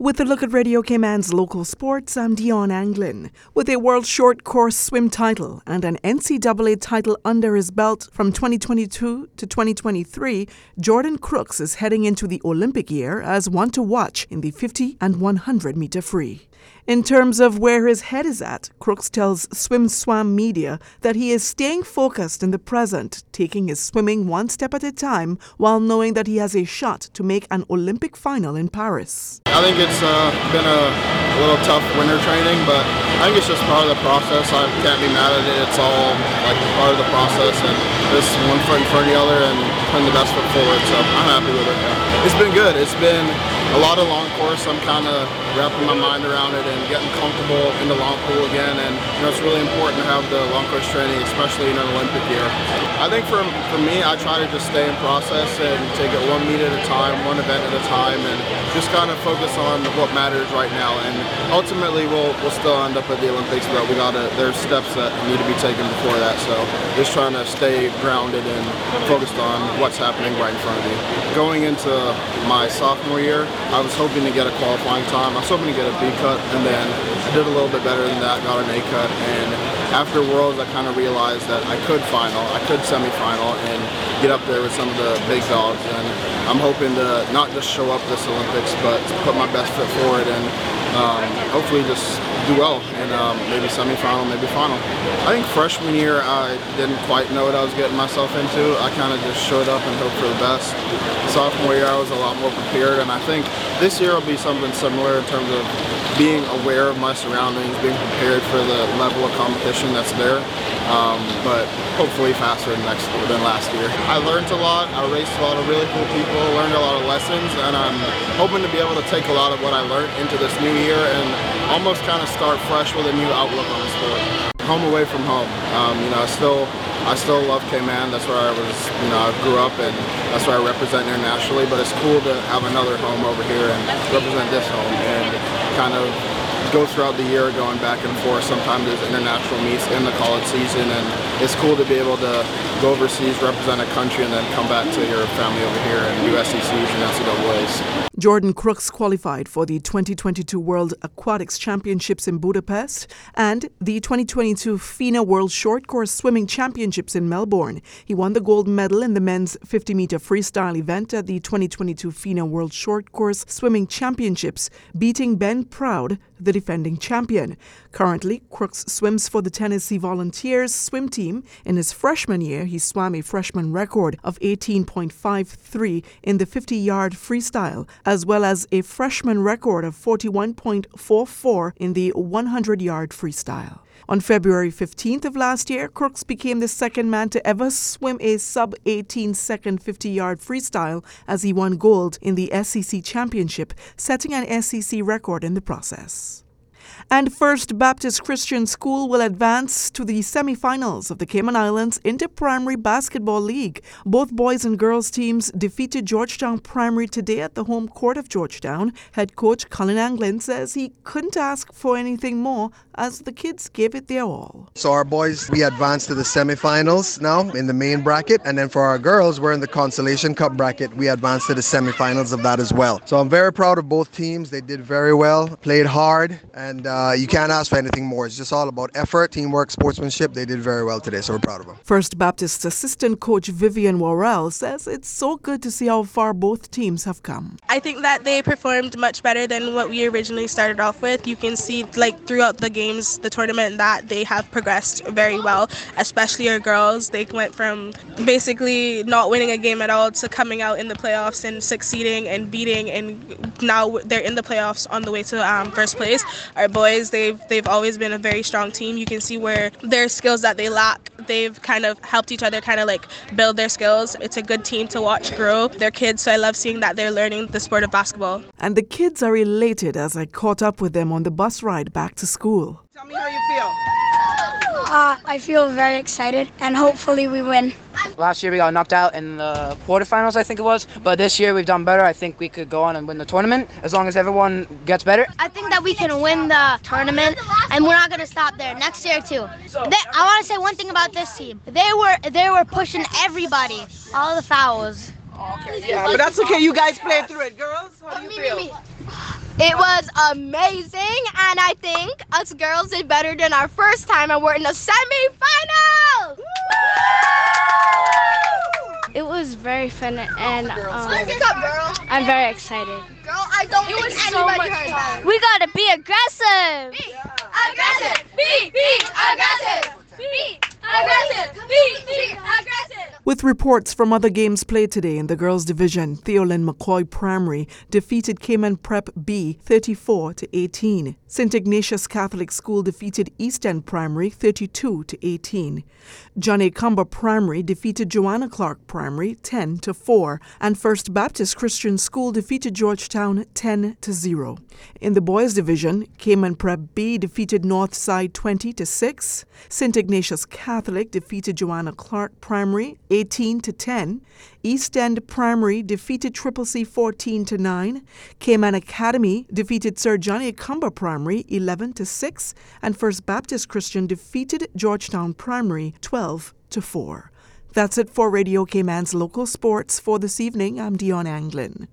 With a look at Radio Cayman's local sports, I'm Dion Anglin. With a world short course swim title and an NCAA title under his belt from 2022 to 2023, Jordan Crooks is heading into the Olympic year as one to watch in the 50 and 100 meter free. In terms of where his head is at, Crooks tells SwimSwam Media that he is staying focused in the present, taking his swimming one step at a time while knowing that he has a shot to make an Olympic final in Paris. I think it's uh, been a, a little tough winter training, but I think it's just part of the process. I can't be mad at it. It's all like part of the process, and just one foot in front of the other and putting the best foot forward. So I'm happy with it. It's been good. It's been a lot of long course. I'm kind of wrapping my mind around it and getting comfortable in the long pool again. And you know, it's really important to have the long course training, especially in an Olympic year. I think for for me, I try to just stay in process and take it one meet at a time, one event at a time, and just kind of focus on what matters right now. And ultimately, we'll we'll still end up at the Olympics, but we gotta there's steps that need to be taken before that. So just trying to stay grounded and focused on what's happening right in front of you. Going into my sophomore year, I was hoping to get a qualifying time. I was hoping to get a B cut, and then I did a little bit better than that, got an A cut. And after Worlds, I kind of realized that I could final, I could semifinal, and get up there with some of the big dogs. And I'm hoping to not just show up this Olympics, but put my best foot forward and um, hopefully just do well and um, maybe semifinal, maybe final. I think freshman year I didn't quite know what I was getting myself into. I kind of just showed up and hoped for the best. Sophomore year I was a lot more prepared, and I think this year will be something similar in terms of being aware of my surroundings, being prepared for the level of competition that's there. Um, but hopefully faster than next than last year. I learned a lot. I raced a lot of really cool people, learned a lot of lessons, and I'm hoping to be able to take a lot of what I learned into this new year and almost kind of start fresh with a new outlook on the sport. Home away from home. Um, you know, I still I still love Cayman. That's where I was, you know, I grew up and that's where I represent internationally. But it's cool to have another home over here and represent this home and kind of go throughout the year going back and forth. Sometimes there's international meets in the college season, and it's cool to be able to go overseas, represent a country, and then come back to your family over here and do SECs and NCAAs. Jordan Crooks qualified for the 2022 World Aquatics Championships in Budapest and the 2022 FINA World Short Course Swimming Championships in Melbourne. He won the gold medal in the men's 50 meter freestyle event at the 2022 FINA World Short Course Swimming Championships, beating Ben Proud, defending champion. Currently, Crooks swims for the Tennessee Volunteers swim team. In his freshman year, he swam a freshman record of 18.53 in the 50 yard freestyle, as well as a freshman record of 41.44 in the 100 yard freestyle. On February 15th of last year, Crooks became the second man to ever swim a sub 18 second 50 yard freestyle as he won gold in the SEC Championship, setting an SEC record in the process and First Baptist Christian School will advance to the semifinals of the Cayman Islands Inter-Primary Basketball League. Both boys and girls teams defeated Georgetown Primary today at the home court of Georgetown. Head coach Colin Anglin says he couldn't ask for anything more as the kids gave it their all. So our boys, we advanced to the semifinals now in the main bracket, and then for our girls, we're in the Consolation Cup bracket. We advanced to the semifinals of that as well. So I'm very proud of both teams. They did very well, played hard, and uh, you can't ask for anything more. It's just all about effort, teamwork, sportsmanship. They did very well today, so we're proud of them. First Baptist assistant coach Vivian Worrell says it's so good to see how far both teams have come. I think that they performed much better than what we originally started off with. You can see, like, throughout the games, the tournament, that they have progressed very well, especially our girls. They went from basically not winning a game at all to coming out in the playoffs and succeeding and beating, and now they're in the playoffs on the way to um, first place. Our boys, they've they've always been a very strong team. You can see where their skills that they lack, they've kind of helped each other kind of like build their skills. It's a good team to watch grow. They're kids, so I love seeing that they're learning the sport of basketball. And the kids are elated as I caught up with them on the bus ride back to school. Tell me how you feel. Uh, I feel very excited, and hopefully we win. Last year we got knocked out in the quarterfinals, I think it was. But this year we've done better. I think we could go on and win the tournament as long as everyone gets better. I think that we can win the tournament, and we're not going to stop there. Next year too. They, I want to say one thing about this team. They were they were pushing everybody, all the fouls. Okay, yeah, but that's okay. You guys played through it, girls. How do you feel? It was amazing, and I think us girls did better than our first time, and we're in the semifinals. Was very fun, and um. I'm very excited. Girl, I don't think anybody heard that. We gotta be aggressive. Aggressive! Be, be aggressive! Be aggressive! Be, be aggressive! With reports from other games played today in the girls' division, Theoline McCoy Primary defeated Cayman Prep B 34 to 18. St. Ignatius Catholic School defeated East End Primary 32 to 18. John A. Cumber Primary defeated Joanna Clarke Primary 10 to 4, and First Baptist Christian School defeated Georgetown 10 to 0. In the boys' division, Cayman Prep B defeated Northside 20 to 6. St. Ignatius Catholic defeated Joanna Clarke Primary 18 to 10. East End Primary defeated Triple C 14 to 9. Cayman Academy defeated Sir John A. Cumber Primary 11 to 6, and First Baptist Christian defeated Georgetown Primary 12 to 4. That's it for Radio Cayman's local sports for this evening. I'm Dion Anglin.